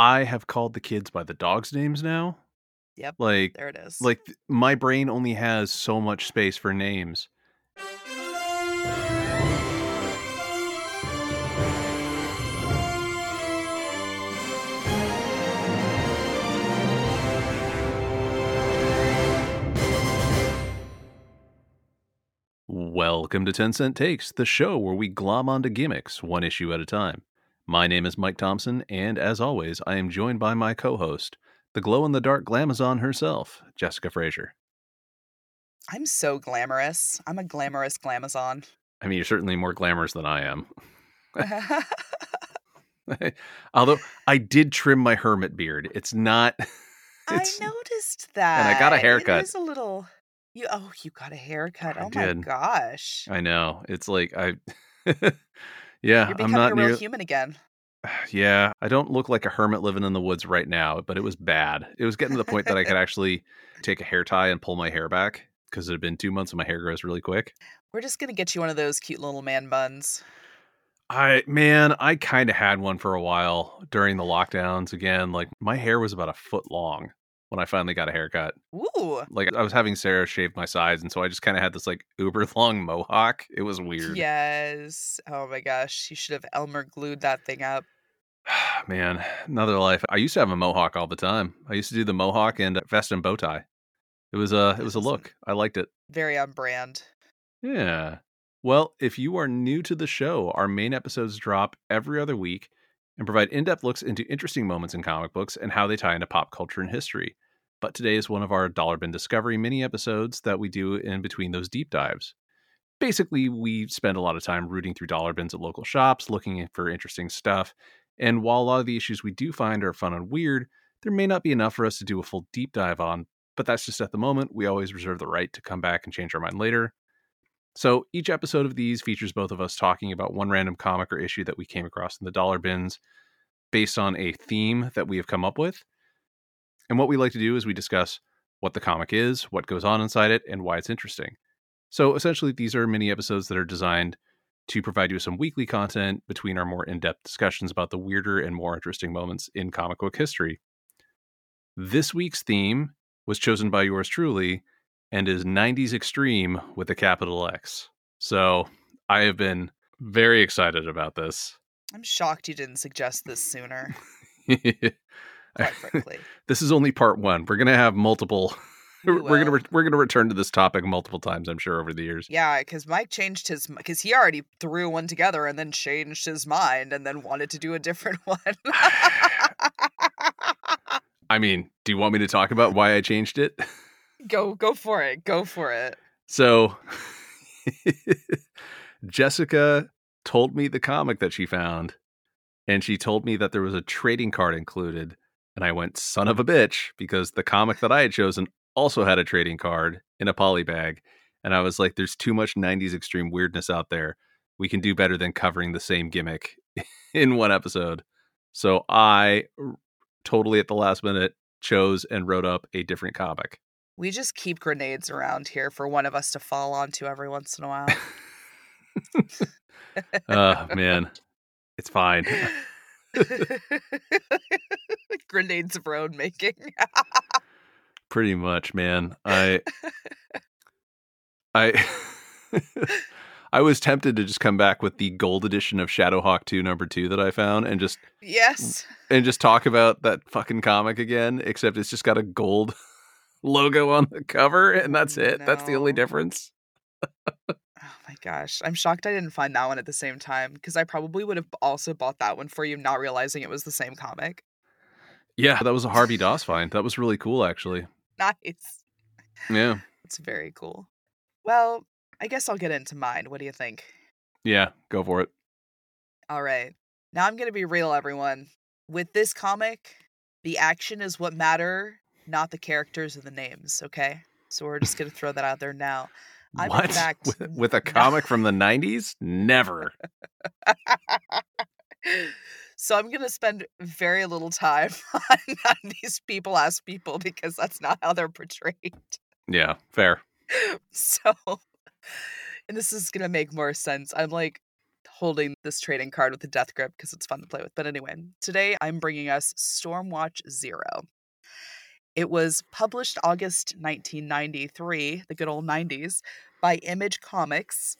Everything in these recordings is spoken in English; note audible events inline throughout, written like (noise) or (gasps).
I have called the kids by the dogs' names now. Yep. Like There it is. like my brain only has so much space for names. Welcome to 10 Cent Takes, the show where we glom onto gimmicks one issue at a time. My name is Mike Thompson, and as always, I am joined by my co host, the glow in the dark glamazon herself, Jessika Frazier. I'm so glamorous. I'm a glamorous glamazon. I mean, you're certainly more glamorous than I am. (laughs) (laughs) Although I did trim my hermit beard. It's not. (laughs) I It's, noticed that. And I got a haircut. is a little. You oh, you got a haircut. I oh my did. gosh. I know. It's like I. yeah, You're I'm not a real near. human again. (sighs) Yeah, I don't look like a hermit living in the woods right now, but it was bad. It was getting to the point that I could (laughs) actually take a hair tie and pull my hair back because it had been two months and my hair grows really quick. We're just gonna get you one of those cute little man buns. I man, I kind of had one for a while during the lockdowns. Again, like my hair was about a foot long when I finally got a haircut. Ooh. Like I was having Sarah shave my sides, and so I just kind of had this like uber (laughs) long mohawk. It was weird. Yes. Oh my gosh. You should have Elmer glued that thing up. (sighs) man, another life. I used to have a mohawk all the time. I used to do the mohawk and uh, vest and bow tie. It was a it was a look. I liked it. Very on brand. Yeah. Well, if you are new to the show, our main episodes drop every other week and provide in depth looks into interesting moments in comic books and how they tie into pop culture and history. But today is one of our Dollar Bin Discovery mini episodes that we do in between those deep dives. Basically, we spend a lot of time rooting through dollar bins at local shops, looking for interesting stuff. And while a lot of the issues we do find are fun and weird, there may not be enough for us to do a full deep dive on, but that's just at the moment. We always reserve the right to come back and change our mind later. So each episode of these features both of us talking about one random comic or issue that we came across in the dollar bins based on a theme that we have come up with. And what we like to do is we discuss what the comic is, what goes on inside it, and why it's interesting. So essentially, these are mini episodes that are designed to provide you with some weekly content between our more in depth discussions about the weirder and more interesting moments in comic book history. This week's theme was chosen by yours truly and is 90s Extreme with a capital X. So I have been very excited about this. I'm shocked you didn't suggest this sooner, (laughs) quite frankly. (laughs) this is only part one. We're gonna have multiple. We We're gonna re- we're gonna return to this topic multiple times. I'm sure over the years. Yeah, because Mike changed his because he already threw one together and then changed his mind and then wanted to do a different (laughs) one. I mean, do you want me to talk about why I changed it? go go for it. Go for it. So, (laughs) Jessika told me the comic that she found, and she told me that there was a trading card included. And I went, son of a bitch, because the comic that I had chosen also had a trading card in a poly bag. And I was like, there's too much 90s extreme weirdness out there. We can do better than covering the same gimmick (laughs) in one episode. So I totally at the last minute chose and wrote up a different comic. We just keep grenades around here for one of us to fall onto every once in a while. Oh, (laughs) man. It's fine. (laughs) Grenades of road making. Pretty much, man. I (laughs) I (laughs) I was tempted to just come back with the gold edition of Shadowhawk 2 number 2 that I found and just yes. and just talk about that fucking comic again, except it's just got a gold (laughs) logo on the cover and that's it. That's the only No. difference. Oh my gosh. I'm shocked I didn't find that one at the same time because I probably would have also bought that one for you, not realizing it was the same comic. Yeah, that was a Harvey Doss find. That was really cool actually. Nice. Yeah. It's very cool. Well, I guess I'll get into mine. What do you think? Yeah, go for it. All right. Now I'm going to be real, everyone. With this comic, the action is what matter, not the characters or the names, okay? So we're just going (laughs) to throw that out there now. I'm what? fact with, with a (laughs) comic from the 90s? Never. (laughs) so I'm going to spend very little time (laughs) on, on these people as people because that's not how they're portrayed. Yeah, fair. (laughs) So, and this is going to make more sense. I'm like holding this trading card with the death grip because it's fun to play with. But anyway, today I'm bringing us Stormwatch Zero. It was published August 1993, the good old 90s, by Image Comics.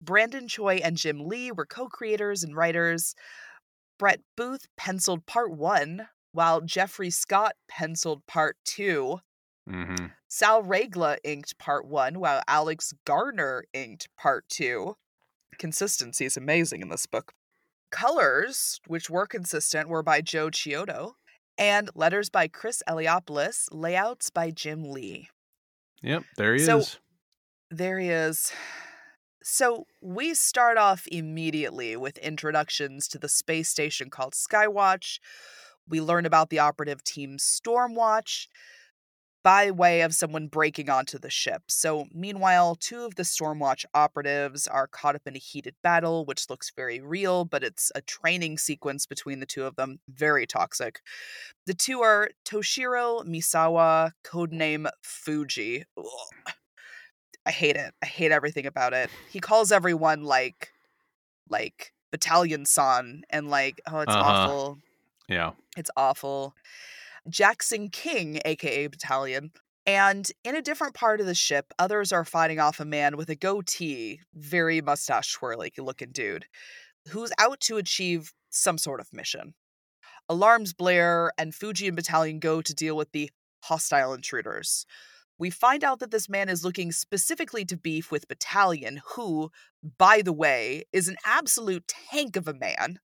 Brandon Choi and Jim Lee were co creators and writers. Brett Booth penciled part one, while Jeffrey Scott penciled part two. Mm-hmm. Sal Regla inked part one, while Alex Garner inked part two. Consistency is amazing in this book. Colors, which were consistent, were by Joe Chiodo, and letters by Chris Eliopoulos, layouts by Jim Lee. Yep, there he So- is. There he is. So we start off immediately with introductions to the space station called Skywatch. We learn about the operative team Stormwatch by way of someone breaking onto the ship. So, meanwhile, two of the Stormwatch operatives are caught up in a heated battle, which looks very real, but it's a training sequence between the two of them, very toxic. The two are Toshiro Misawa, codename Fuji. Ugh. I hate it. I hate everything about it. He calls everyone like like battalion son and like oh it's Uh-huh. awful. Yeah. It's awful. Jackson King, aka Battalion. And in a different part of the ship, others are fighting off a man with a goatee, very mustache twirly looking dude, who's out to achieve some sort of mission. Alarms blare, and Fuji and Battalion go to deal with the hostile intruders. We find out that this man is looking specifically to beef with Battalion, who, by the way, is an absolute tank of a man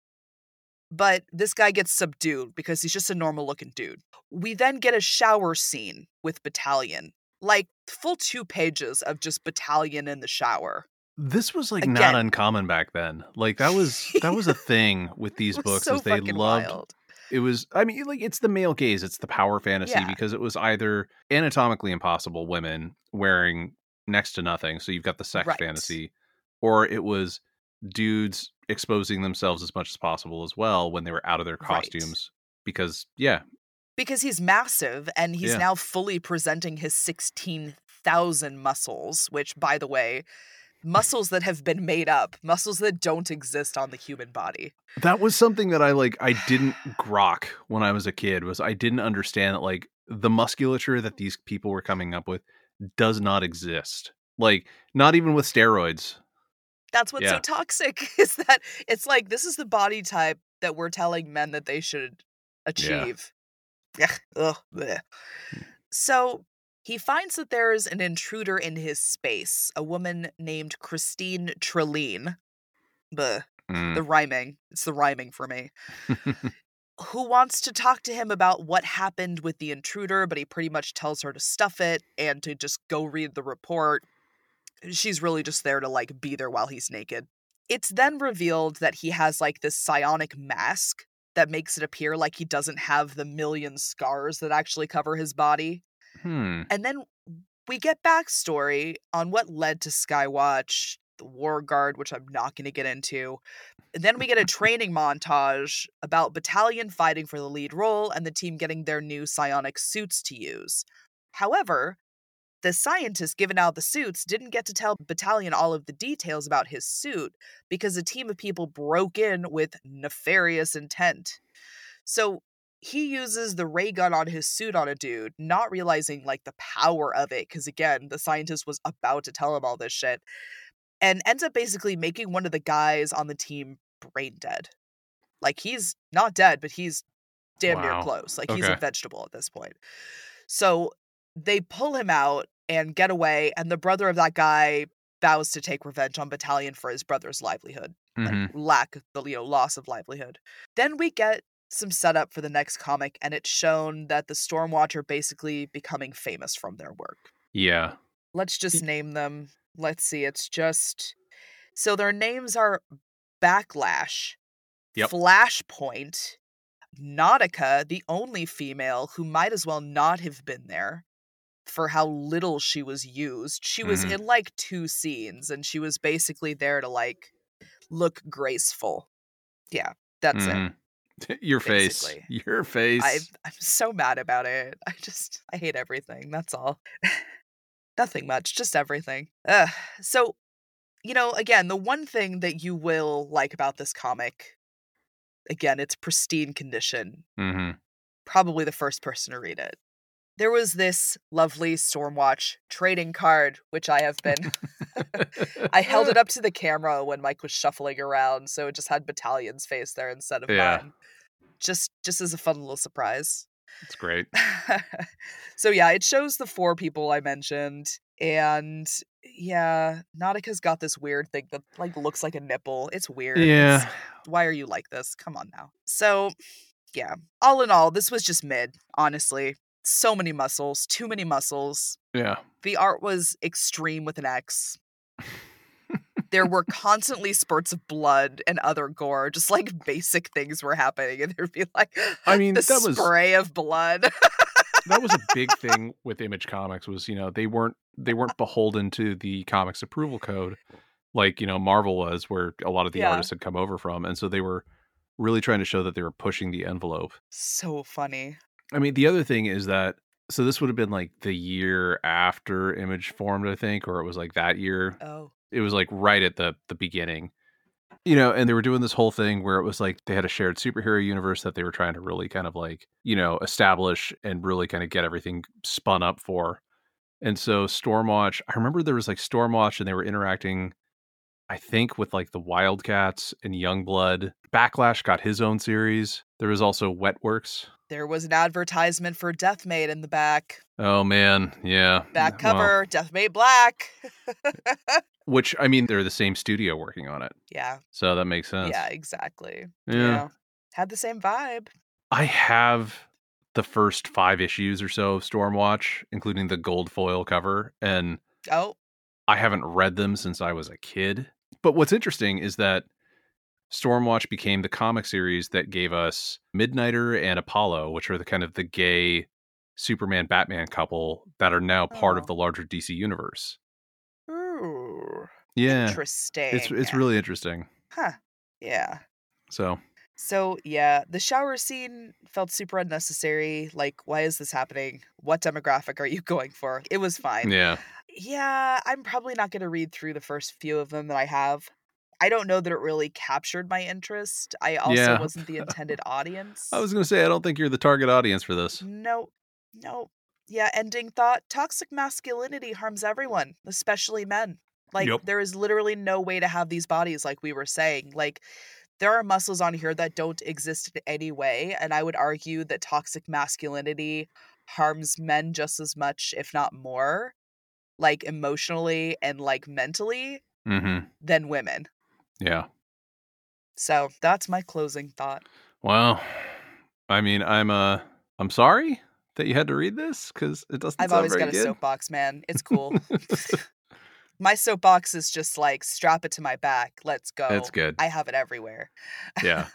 but this guy gets subdued because he's just a normal looking dude. We then get a shower scene with Battalion, like full two pages of just Battalion in the shower. This was like not uncommon back then. Like that was that was a (laughs) thing with these books so is they loved wild. It was i mean like it's the male gaze it's the power fantasy Yeah. because it was either anatomically impossible women wearing next to nothing so you've got the sex Right. fantasy or it was dudes exposing themselves as much as possible as well when they were out of their Right. costumes because yeah Because he's massive and he's Yeah. now fully presenting his 16,000 muscles, which, by the way, muscles that have been made up, muscles that don't exist on the human body. that was something that i like i didn't grok when i was a kid was i didn't understand that like the musculature that these people were coming up with does not exist like not even with steroids That's what's so toxic (laughs) is that it's like this is the body type that we're telling men that they should achieve. Ugh, ugh, bleh. Hmm. So he finds that there is an intruder in his space, a woman named Christine Trelane. Bleh, Mm. the rhyming. It's the rhyming for me. (laughs) Who wants to talk to him about what happened with the intruder, but he pretty much tells her to stuff it and to just go read the report. She's really just there to like be there while he's naked. It's then revealed that he has like this psionic mask that makes it appear like he doesn't have the million scars that actually cover his body. Hmm And then we get backstory on what led to Skywatch, the War Guard, which I'm not going to get into. And then we get a (laughs) training montage about Battalion fighting for the lead role and the team getting their new psionic suits to use. However, the scientist giving out the suits didn't get to tell Battalion all of the details about his suit because a team of people broke in with nefarious intent. So he uses the ray gun on his suit on a dude, not realizing like the power of it, because again, the scientist was about to tell him all this shit, and ends up basically making one of the guys on the team brain dead. Like he's not dead, but he's damn near close. Like he's a vegetable at this point. So they pull him out and get away, and the brother of that guy vows to take revenge on Battalion for his brother's livelihood Mhm. and lack the you know loss of livelihood. Then we get some setup for the next comic, and it's shown that the Stormwatch are basically becoming famous from their work. Yeah. Let's just name them. Let's see. It's just so their names are Backlash, Yep. Flashpoint, Nautica, the only female who might as well not have been there for how little she was used. She was Mhm. in like two scenes and she was basically there to like look graceful. Yeah, that's it. (laughs) Your face. basically. Your face. I I'm so mad about it. I just I hate everything. That's all. (laughs) Nothing much, just everything. Ugh. So you know, again, the one thing that you will like about this comic, again, it's pristine condition. hmm Probably the first person to read it. There was this lovely Stormwatch trading card, which I have been. (laughs) I held it (laughs) up to the camera when Mike was shuffling around, so it just had Battalion's face there instead of Yeah. mine. Just, just as a fun little surprise. It's great. (laughs) so yeah, it shows the four people I mentioned, and yeah, Nautica's got this weird thing that like looks like a nipple. It's weird. It's- Yeah. why are you like this? Come on now. So, yeah, all in all, this was just mid, honestly. So many muscles, too many muscles. Yeah. The art was extreme with an X. there were (laughs) constantly spurts of blood and other gore, just like basic things were happening, and there'd be like I mean, the that was spray of blood. that was a (laughs) big thing with Image Comics was, you know, they weren't they weren't beholden to the comics approval code like, you know, Marvel was where a lot of the Yeah. artists had come over from. And so they were really trying to show that they were pushing the envelope. so funny. I mean, the other thing is that so this would have been like the year after Image formed, I think, or it was like that year. Oh, It was like right at the the beginning. You know, and they were doing this whole thing where it was like they had a shared superhero universe that they were trying to really kind of like, you know, establish and really kind of get everything spun up for. And so Stormwatch, I remember there was like Stormwatch and they were interacting I think with like the Wildcats and Youngblood. Backlash got his own series. There was also Wetworks. there was an advertisement for Deathmate in the back. Oh man, yeah. Back Well, cover, Deathmate Black. (laughs) which I mean, they're the same studio working on it, yeah, so that makes sense. yeah, exactly. Yeah. Had the same vibe. I have the first five issues or so of Stormwatch, including the gold foil cover, and Oh, I haven't read them since I was a kid. But what's interesting is that Stormwatch became the comic series that gave us Midnighter and Apollo, which are the kind of the gay Superman Batman couple that are now part Oh. of the larger DC universe. ooh, Yeah. interesting. It's it's really interesting. huh. Yeah. So So yeah, the shower scene felt super unnecessary. Like, why is this happening? What demographic are you (laughs) going for? It was fine. yeah. Yeah, I'm probably not going to read through the first few of them that I have. I don't know that it really captured my interest. I also Yeah. wasn't the intended (laughs) audience. I was gonna say I don't think you're the target audience for this. No, no. Yeah, ending thought toxic masculinity harms everyone, especially men. Like, Yep. there is literally no way to have these bodies, like we were saying. Like, there are muscles on here that don't exist in any way. And I would argue that toxic masculinity harms men just as much, if not more, like emotionally and like mentally, Mm-hmm. than women. Yeah. So that's my closing thought. Well, I mean, I'm uh, I'm sorry that you had to read this because it doesn't I've always got a soapbox, man. It's cool. (laughs) (laughs) my soapbox is just like strap it to my back. Let's go. It's good. I have it everywhere. Yeah.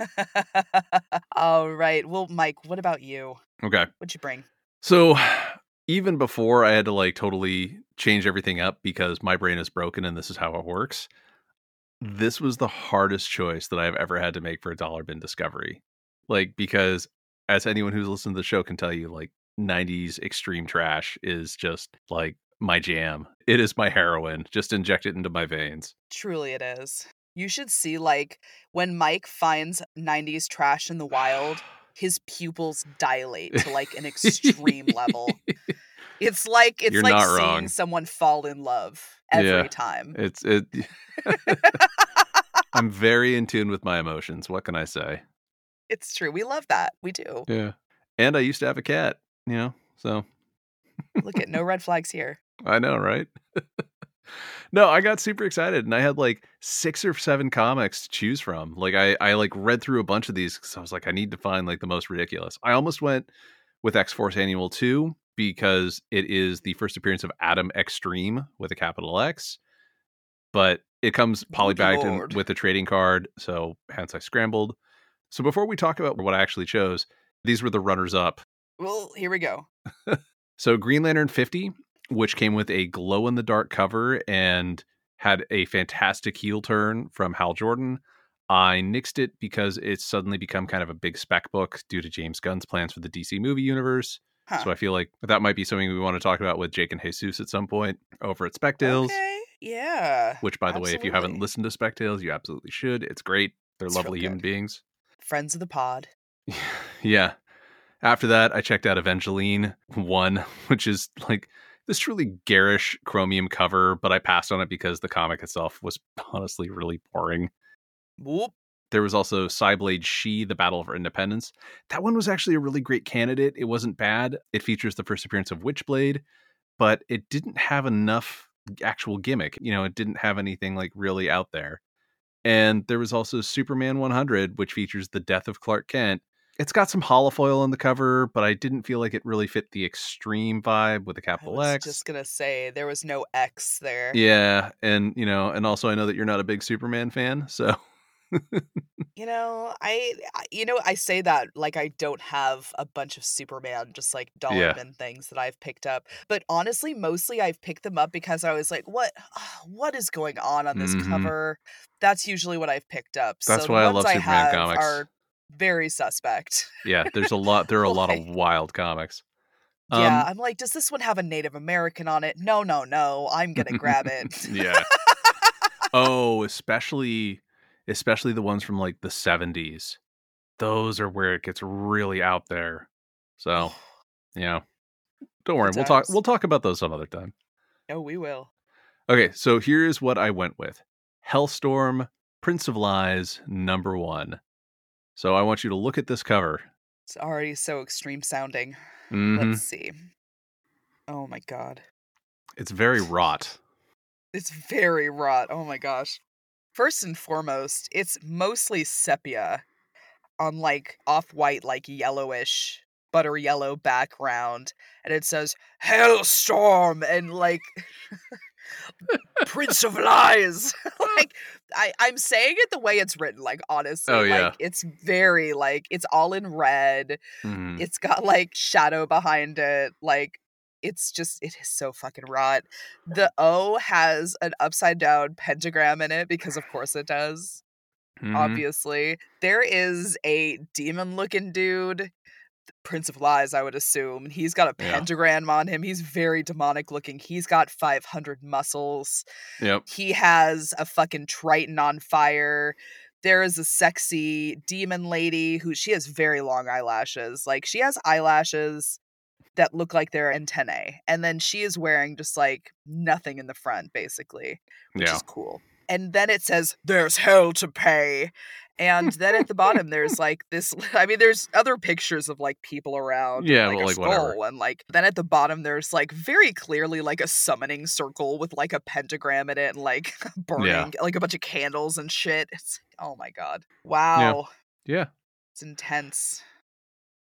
(laughs) All right. Well, Mike, what about you? Okay. What'd you bring? So even before I had to like totally change everything up because my brain is broken and this is how it works, this was the hardest choice that I've ever had to make for a dollar bin discovery. Like, because as anyone who's listened to the show can tell you, like 90s extreme trash is just like my jam. It is my heroin. Just inject it into my veins. Truly, it is. You should see like when Mike finds 90s trash in the wild, (gasps) his pupils dilate to like an (laughs) extreme level. It's like it's You're like seeing wrong. someone fall in love every Yeah. time. It's it. (laughs) I'm very in tune with my emotions. What can I say? It's true. We love that. We do. Yeah. And I used to have a cat, you know, so Look at no red flags here. (laughs) I know, right? (laughs) no, I got super excited and I had like six or seven comics to choose from. Like I, I like read through a bunch of these because I was like, I need to find like the most ridiculous. I almost went with X Force Annual 2 because it is the first appearance of Adam Extreme with a capital X. But it comes polybagged in, with a trading card, so hence I scrambled. So before we talk about what I actually chose, these were the runners up Well, here we go. (laughs) so Green Lantern 50, which came with a glow in the dark cover and had a fantastic heel turn from Hal Jordan. I nixed it because it's suddenly become kind of a big spec book due to James Gunn's plans for the DC movie universe. Huh. So I feel like that might be something we want to talk about with Jake and Jesus at some point over at Spec Tales. Okay. Yeah. Which, by the way, if you haven't listened to Spec Tales, you absolutely should. It's great. They're It's lovely human beings. Friends of the pod. (laughs) yeah. After that, I checked out Evangeline 1, (laughs) which is like this truly garish chromium cover, but I passed on it because the comic itself was honestly really boring. Whoop. There was also Cyblade Shi, The Battle for Independence. That one was actually a really great candidate. It wasn't bad. It features the first appearance of Witchblade, but it didn't have enough actual gimmick. You know, it didn't have anything like really out there. And there was also Superman 100, which features the death of Clark Kent. It's got some holofoil on the cover, but I didn't feel like it really fit the extreme vibe with a I capital was X. just gonna say there was no X there. Yeah, and you know, and also I know that you're not a big Superman fan, so (laughs) You know, I, you know I say that like I don't have a bunch of Superman just like Yeah. bin things that I've picked up, but honestly, mostly I've picked them up because I was like, what (sighs) what is going on on this Mhm. cover? That's usually what I've picked up. That's so why I love I Superman have comics. are very suspect. yeah, there's a lot there are (laughs) a lot of wild comics. yeah, Um, I'm like, does this one have a Native American on it? No, no, no. I'm gonna grab it. (laughs) yeah. (laughs) Oh, especially especially the ones from like the 70s. Those are where it gets really out there. So, (sighs) yeah. Don't worry, we'll talk we'll talk about those some other time. oh, we will. Okay, so here's what I went with. Hellstorm, Prince of Lies, number 1. So I want you to look at this cover. It's already so extreme sounding. Mhm. Let's see. Oh my god. It's very rot. It's very rot. Oh my gosh. First and foremost, it's mostly sepia on like off-white, like yellowish, butter yellow background. And it says Hellstorm and like (laughs) Prince of Lies. (laughs) like I, I'm saying it the way it's written, like honestly. Oh, like it's very like it's all in red. Mhm. It's got like shadow behind it. Like it's just it is so fucking rot. The O has an upside down pentagram in it because of course it does. Mhm. Obviously. There is a demon looking dude. Prince of Lies, I would assume. He's got a Yeah. pentagram on him. He's very demonic looking. He's got 500 muscles. Yep. He has a fucking Trident on fire. There is a sexy demon lady who she has very long eyelashes. Like she has eyelashes that look like they're antennae. And then she is wearing just like nothing in the front, basically, which Yeah. is cool. And then it says, There's hell to pay. And then at the bottom, there's (laughs) like this. I mean, there's other pictures of like people around. and, Yeah, like a like, whatever. And like, then at the bottom, there's like very clearly like a summoning circle with like a pentagram in it and like (laughs) burning, like a bunch of candles and shit. It's, oh my God. Wow. Yeah. It's intense.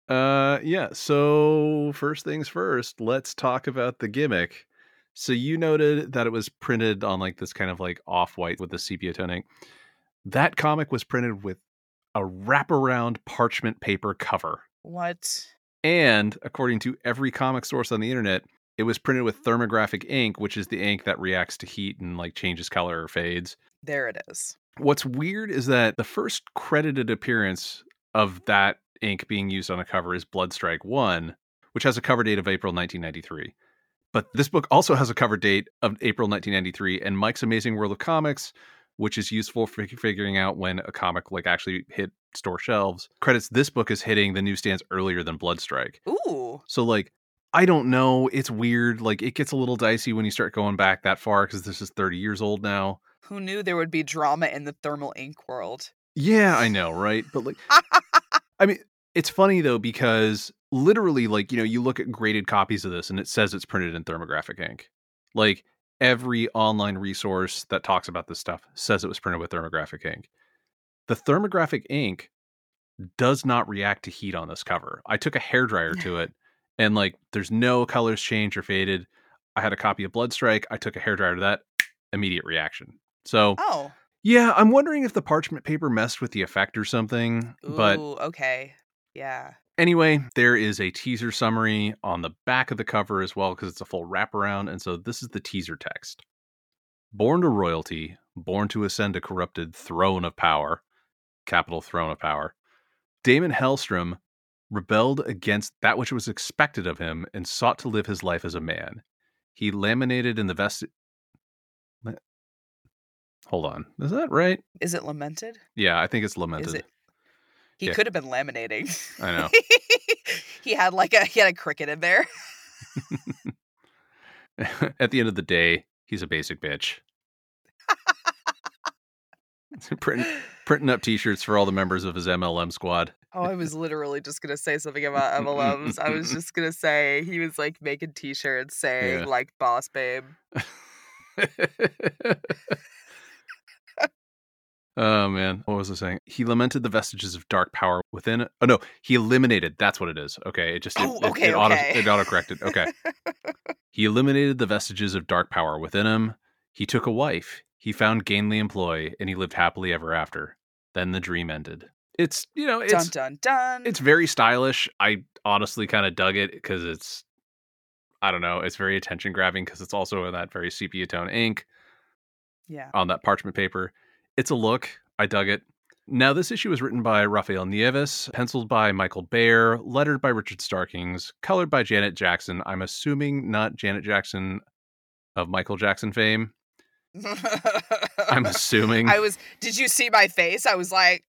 Uh yeah, so first things first, let's talk about the gimmick. So you noted that it was printed on like this kind of like off-white with the sepia toning. That comic was printed with a wraparound parchment paper cover. What? And according to every comic source on the internet, it was printed with thermographic ink, which is the ink that reacts to heat and like changes color or fades. There it is. What's weird is that the first credited appearance of that ink being used on a cover is Bloodstrike 1, which has a cover date of April 1993. But this book also has a cover date of April 1993, and Mike's Amazing World of Comics, which is useful for figuring out when a comic like actually hit store shelves, credits this book as hitting the newsstands earlier than Bloodstrike. Ooh. So like I don't know, it's weird. Like it gets a little dicey when you start going back that far because this is 30 years old now. Who knew there would be drama in the thermal ink world? Yeah, I know, right? But like (laughs) I mean, it's funny though because literally, like you know, you look at graded copies of this and it says it's printed in thermographic ink. Like every online resource that talks about this stuff says it was printed with thermographic ink. The thermographic ink does not react to heat on this cover. I took a hair hairdryer (laughs) to it, and like there's no colors changed or faded. I had a copy of Bloodstrike. I took a hairdryer to that, immediate reaction. So Oh. Yeah, I'm wondering if the parchment paper messed with the effect or something. Ooh, But okay. Yeah. anyway, there is a teaser summary on the back of the cover as well because it's a full wraparound. And so this is the teaser text Born to royalty, born to ascend a corrupted throne of power, capital throne of power, Damon Hellstrom rebelled against that which was expected of him and sought to live his life as a man. He laminated in the vest Hold on. Is that right? Is it lamented? Yeah, I think it's lamented. Is it? He Yeah. could have been laminating. I know. (laughs) he had like a he had a cricket in there. (laughs) At the end of the day, he's a basic bitch. (laughs) printing, printing up T-shirts for all the members of his MLM squad. Oh, I was literally just gonna say something about MLMs. I was just gonna say he was like making T-shirts saying Yeah. like "Boss Babe." Oh man, what was I saying? He lamented the vestiges of dark power within. it. Oh no, he eliminated. That's what it is. Okay, it just it, Oh, it- okay, it, okay. it auto corrected. Okay, (laughs) he eliminated the vestiges of dark power within him. He took a wife. He found gainly employ, and he lived happily ever after. Then the dream ended. It's you know it's dun dun dun. it's very stylish. I honestly kind of dug it because it's, I don't know, it's very attention grabbing because it's also in that very sepia tone ink yeah. on that parchment paper. It's a look. I dug it. Now, this issue was written by Rafael Nieves, penciled by Michael Bair, lettered by Richard Starkings, colored by Janet Jackson. I'm assuming not Janet Jackson of Michael Jackson fame. I'm (laughs) assuming. I was. Did you see my face? I was like,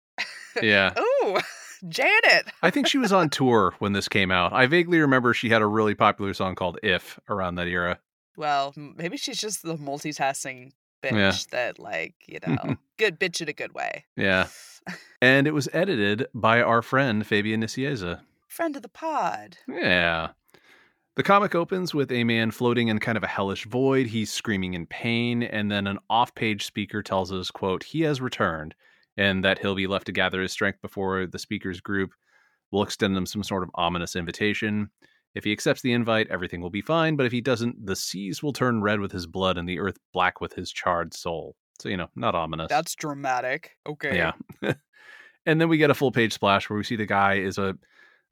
yeah. (laughs) "Ooh, (laughs) Janet." I think she was on tour when this came out. I vaguely remember she had a really popular song called If around that era. Well, maybe she's just the multitasking bitch Yeah. that, like, you (laughs) know, good bitch in a good way. Yeah. (laughs) And it was edited by our friend Fabian Nicieza. Friend of the pod. Yeah. The comic opens with a man floating in kind of a hellish void. He's screaming in pain, and then an off-page speaker tells us, quote, he has returned, and that he'll be left to gather his strength before the speaker's group will extend them some sort of ominous invitation. If he accepts the invite, everything will be fine, but if he doesn't, the seas will turn red with his blood and the earth black with his charred soul. So, you know, not ominous. That's dramatic. Okay. Yeah. (laughs) and then we get a full page splash where we see the guy is a,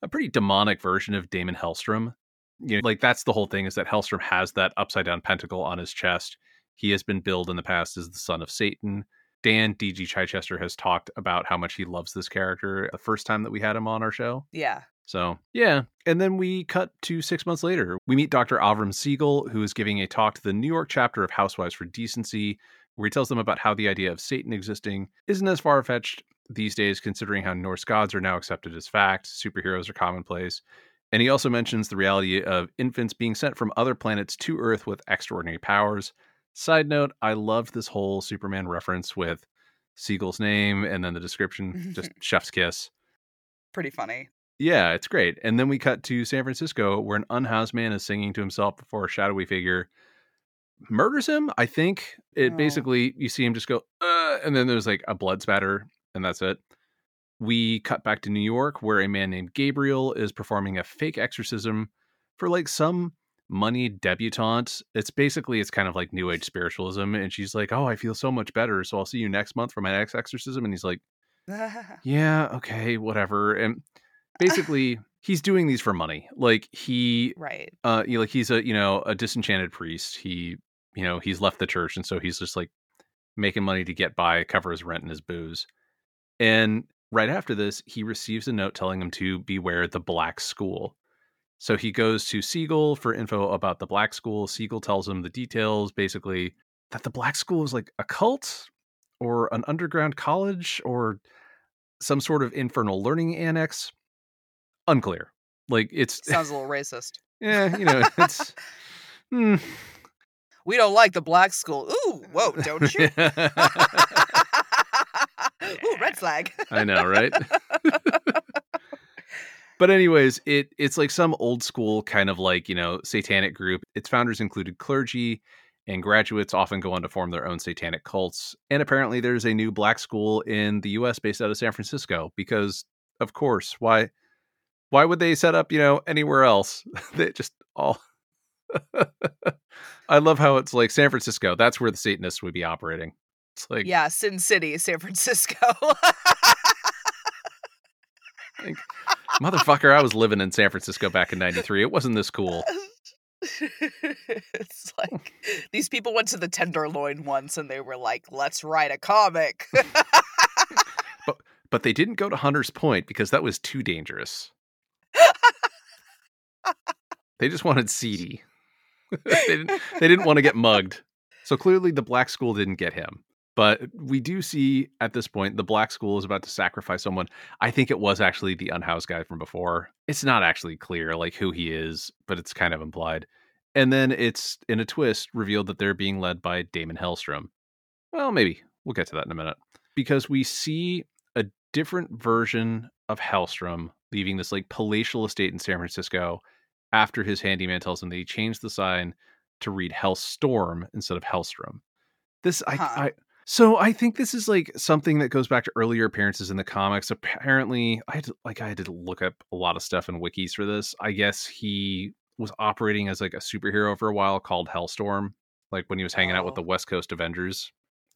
a pretty demonic version of Damon Hellstrom. You know, like that's the whole thing is that Hellstrom has that upside down pentacle on his chest. He has been billed in the past as the son of Satan. Dan D.G. Chichester has talked about how much he loves this character the first time that we had him on our show. Yeah. So, yeah. And then we cut to six months later. We meet Dr. Avram Siegel, who is giving a talk to the New York chapter of Housewives for Decency, where he tells them about how the idea of Satan existing isn't as far fetched these days, considering how Norse gods are now accepted as fact, superheroes are commonplace. And he also mentions the reality of infants being sent from other planets to Earth with extraordinary powers. Side note, I loved this whole Superman reference with Siegel's name and then the description, just (laughs) chef's kiss. Pretty funny. Yeah, it's great. And then we cut to San Francisco where an unhoused man is singing to himself before a shadowy figure murders him. I think it Oh. basically, you see him just go, uh, and then there's like a blood spatter, and that's it. We cut back to New York where a man named Gabriel is performing a fake exorcism for like some money debutante. It's basically, it's kind of like New Age spiritualism. And she's like, Oh, I feel so much better. So I'll see you next month for my next exorcism. And he's like, (laughs) yeah, okay, whatever. And basically, he's doing these for money. Like he, right. uh, you know, like he's a you know a disenchanted priest. He, you know, he's left the church, and so he's just like making money to get by, cover his rent and his booze. And right after this, he receives a note telling him to beware the Black School. So he goes to Siegel for info about the Black School. Siegel tells him the details, basically that the Black School is like a cult or an underground college or some sort of infernal learning annex. Unclear. Like it's (laughs) Sounds a little racist. yeah, you know, (laughs) it's hmm. We don't like the black school. Ooh, whoa, don't you? (laughs) Ooh, red flag. I know, right? but anyways, it it's like some old school kind of like, you know, satanic group. Its founders included clergy and graduates often go on to form their own satanic cults. And apparently there's a new black school in the US based out of San Francisco because of course, why why would they set up, you know, anywhere else? (laughs) they just all (laughs) I love how it's like San Francisco, that's where the Satanists would be operating. It's like yeah, Sin City, San Francisco. Motherfucker, I was living in San Francisco back in 93. It wasn't this cool. (laughs) it's like these people went to the Tenderloin once and they were like, let's write a comic. But they didn't go to Hunter's Point because that was too dangerous. They just wanted seedy. (laughs) they didn't they didn't want to get mugged. So clearly the black school didn't get him. But we do see at this point the black school is about to sacrifice someone. I think it was actually the unhoused guy from before. It's not actually clear like who he is, but it's kind of implied. And then it's in a twist revealed that they're being led by Damon Hellstrom. Well, maybe we'll get to that in a minute because we see a different version of Hellstrom leaving this like palatial estate in San Francisco after his handyman tells him that he changed the sign to read Hellstorm instead of Hellstrom. This I, Huh. I so I think this is like something that goes back to earlier appearances in the comics. Apparently, I had to, like I had to look up a lot of stuff in wikis for this. I guess he was operating as like a superhero for a while called Hellstorm, like when he was hanging out with Oh. the West Coast Avengers.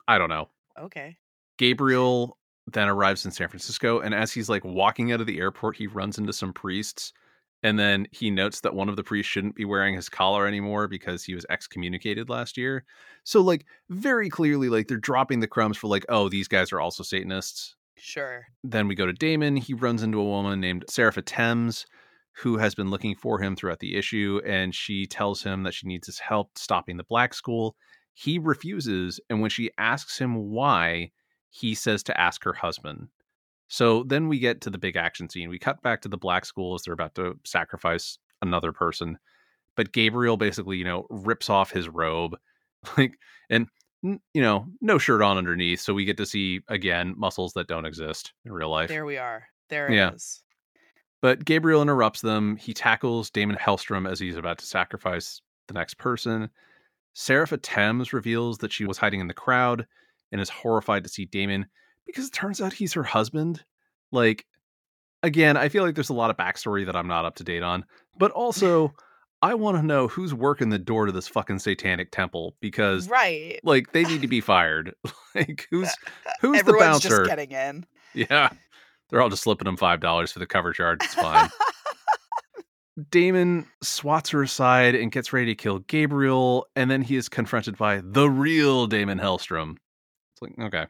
I don't know. Okay. Gabriel then arrives in San Francisco, and as he's like walking out of the airport, he runs into some priests, and then he notes that one of the priests shouldn't be wearing his collar anymore because he was excommunicated last year. So, like, very clearly, like they're dropping the crumbs for like, oh, these guys are also Satanists. Sure. Then we go to Damon. He runs into a woman named Serapha Thames, who has been looking for him throughout the issue, and she tells him that she needs his help stopping the black school. He refuses, and when she asks him why, he says to ask her husband. So then we get to the big action scene. We cut back to the black school as they're about to sacrifice another person. But Gabriel basically, you know, rips off his robe, (laughs) like, and you know, no shirt on underneath. So we get to see again muscles that don't exist in real life. There we are. There Yeah. it is. But Gabriel interrupts them. He tackles Damon Hellstrom as he's about to sacrifice the next person. Serapha Thames reveals that she was hiding in the crowd and is horrified to see Damon because it turns out he's her husband. Like, again, I feel like there's a lot of backstory that I'm not up to date on, but also (laughs) I want to know who's working the door to this fucking satanic temple because, Right. like, they need to be (laughs) fired. (laughs) like, who's who's the bouncer? just getting in. Yeah, they're all just slipping him five dollars for the cover charge. It's fine. Damon swats her aside and gets ready to kill Gabriel, and then he is confronted by the real Damon Hellstrom. It's like, okay.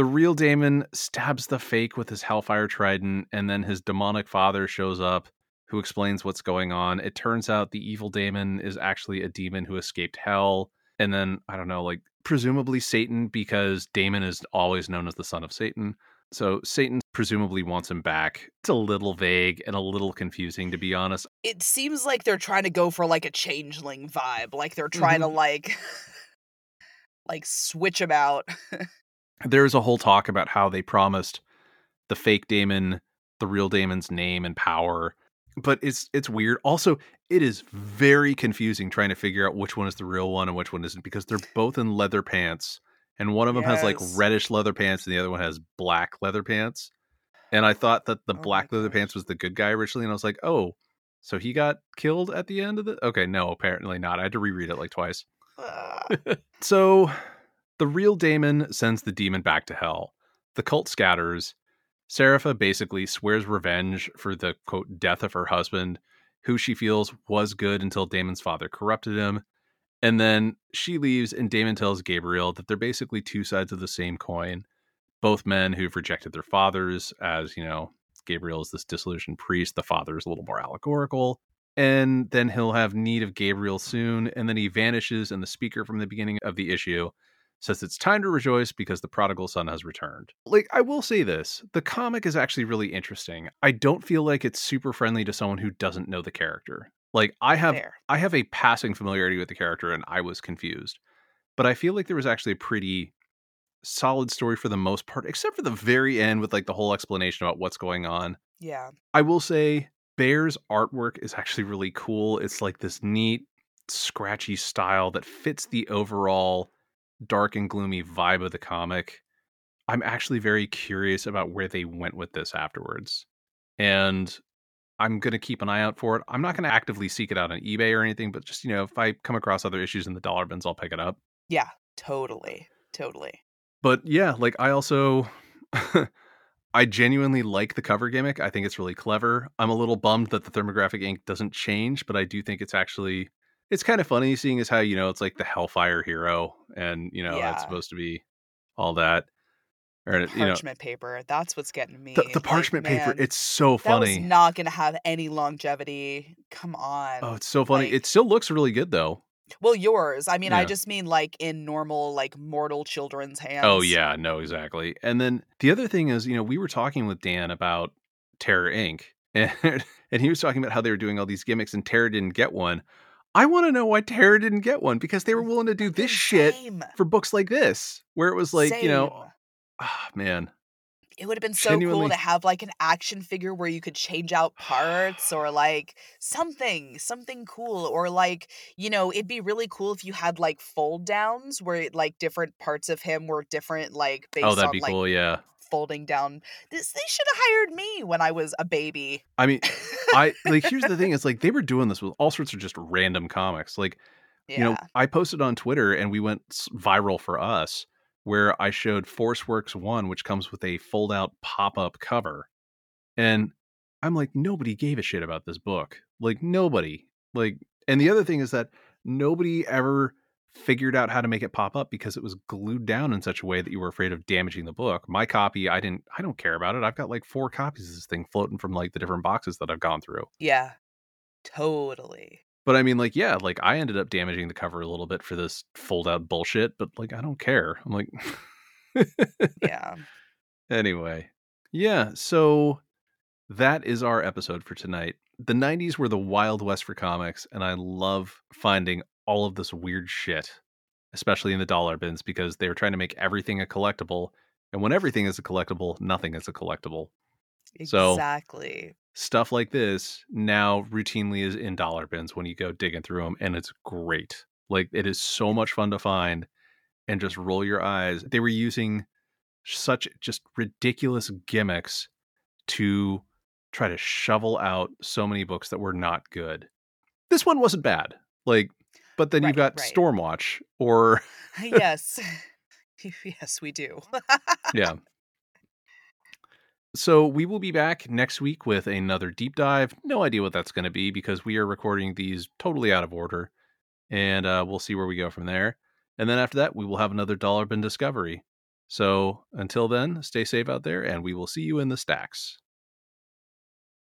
The real Damon stabs the fake with his Hellfire Trident, and then his demonic father shows up, who explains what's going on. It turns out the evil Damon is actually a demon who escaped hell, and then, I don't know, like, presumably Satan, because Damon is always known as the son of Satan. So Satan presumably wants him back. It's a little vague and a little confusing, to be honest. it seems like they're trying to go for like a changeling vibe. Like they're trying to Mm-hmm. like (laughs) like switch him out. (laughs) There's a whole talk about how they promised the fake Damon the real Damon's name and power. But it's it's weird. Also, it is very confusing trying to figure out which one is the real one and which one isn't because they're both in leather pants. And one of them has like reddish leather pants and the other one has black leather pants. And I thought that the Oh black leather gosh. pants was the good guy originally, and I was like, oh, so he got killed at the end of the okay, no, apparently not. I had to reread it like twice. (laughs) So the real Damon sends the demon back to hell. The cult scatters. Serapha basically swears revenge for the quote death of her husband, who she feels was good until Damon's father corrupted him. And then she leaves, and Damon tells Gabriel that they're basically two sides of the same coin. Both men who've rejected their fathers, as you know, Gabriel is this disillusioned priest. The father is a little more allegorical. And then he'll have need of Gabriel soon. And then he vanishes, and the speaker from the beginning of the issue says it's time to rejoice because the prodigal son has returned. Like, I will say this the comic is actually really interesting. I don't feel like it's super friendly to someone who doesn't know the character. Like, I have Fair. I have a passing familiarity with the character and I was confused. But I feel like there was actually a pretty solid story for the most part, except for the very end with like the whole explanation about what's going on. Yeah. I will say Bair's artwork is actually really cool. It's like this neat, scratchy style that fits the overall dark and gloomy vibe of the comic. I'm actually very curious about where they went with this afterwards. And I'm going to keep an eye out for it. I'm not going to actively seek it out on eBay or anything, but just, you know, if I come across other issues in the dollar bins, I'll pick it up. Yeah. Totally. Totally. But yeah, like I also (laughs) I genuinely like the cover gimmick. I think it's really clever. I'm a little bummed that the thermographic ink doesn't change, but I do think it's actually it's kind of funny seeing as how, you know, it's like the Hellfire hero and, you know, Yeah. it's supposed to be all that. Or you know, Parchment paper. That's what's getting me. the, the Like, parchment paper, man, it's so that was funny. not gonna have any longevity. Come oh, on. oh, it's so funny. like- it still looks really good though. Well, yours. I mean, I just mean like in normal, like mortal children's oh, hands. Oh yeah, no, exactly. And then the other thing is, you know, we were talking with Dan about Terror Inc. and (laughs) and he was talking about how they were doing all these gimmicks and Terror didn't get one. I want to know why Terror didn't get one because they were willing to do this shit Same. for books like this, where it was like, you know, Same. ah, man, it would have been so cool to have like an action figure where you could change out parts or like something, something cool. Or like, you know, it'd be really cool if you had like fold downs where like different parts of him were different, like based oh, that'd on be like cool. Yeah, folding down. This they should have hired me when I was a baby. I mean, I like. Here's the thing: (laughs) it's like they were doing this with all sorts of just random comics. Like, yeah. you know, I posted on Twitter and we went viral for us where I showed Force Works 1 which comes with a fold out pop-up cover. And I'm like nobody gave a shit about this book. Like nobody. Like and the other thing is that nobody ever figured out how to make it pop up because it was glued down in such a way that you were afraid of damaging the book. My copy, I didn't I don't care about it. I've got like four copies of this thing floating from like the different boxes that I've gone through. yeah. Totally. But I mean, like, yeah, like I ended up damaging the cover a little bit for this fold out bullshit, but like, I don't care. I'm like, Yeah. (laughs) anyway, yeah. So that is our episode for tonight. The 90s were the Wild West for comics, and I love finding all of this weird shit, especially in the dollar bins, because they were trying to make everything a collectible. And when everything is a collectible, nothing is a collectible. So- Exactly. stuff like this now routinely is in dollar bins when you go digging through them and it's great like it is so much fun to find and just roll your eyes they were using such just ridiculous gimmicks to try to shovel out so many books that were not good this one wasn't bad like but then Right, you've got right. stormwatch or (laughs) yes. (laughs) (laughs) yes, we do. yeah. So we will be back next week with another deep dive. No idea what that's going to be because we are recording these totally out of order, and uh, we'll see where we go from there. And then after that, we will have another dollar bin discovery. So until then, stay safe out there, and we will see you in the stacks.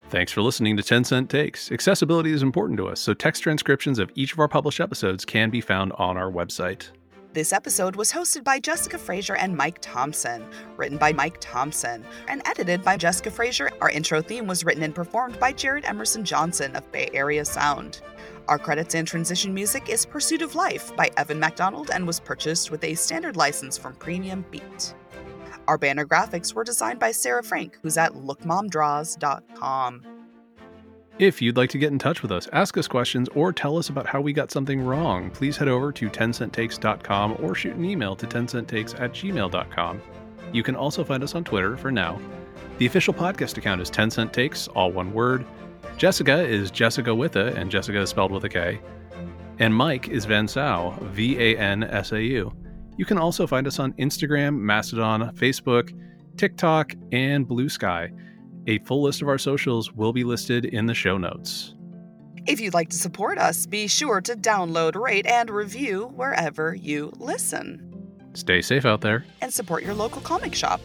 Thanks for listening to 10 Cent Takes. Accessibility is important to us, so text transcriptions of each of our published episodes can be found on our website. This episode was hosted by Jessika Frazier and Mike Thompson, written by Mike Thompson, and edited by Jessika Frazier. Our intro theme was written and performed by Jared Emerson Johnson of Bay Area Sound. Our credits and transition music is Pursuit of Life by Evan MacDonald and was purchased with a standard license from Premium Beat. Our banner graphics were designed by Sarah Frank, who's at lookmomdraws.com. If you'd like to get in touch with us, ask us questions, or tell us about how we got something wrong, please head over to 10centtakes.com or shoot an email to 10centtakes at gmail.com. You can also find us on Twitter for now. The official podcast account is 10 Cent Takes, all one word. Jessika is Jessica with a, and Jessika is spelled with a K. And Mike is Van Sau, V A N S A U. You can also find us on Instagram, Mastodon, Facebook, TikTok, and Blue Sky. A full list of our socials will be listed in the show notes. If you'd like to support us, be sure to download, rate, and review wherever you listen. Stay safe out there. And support your local comic shop.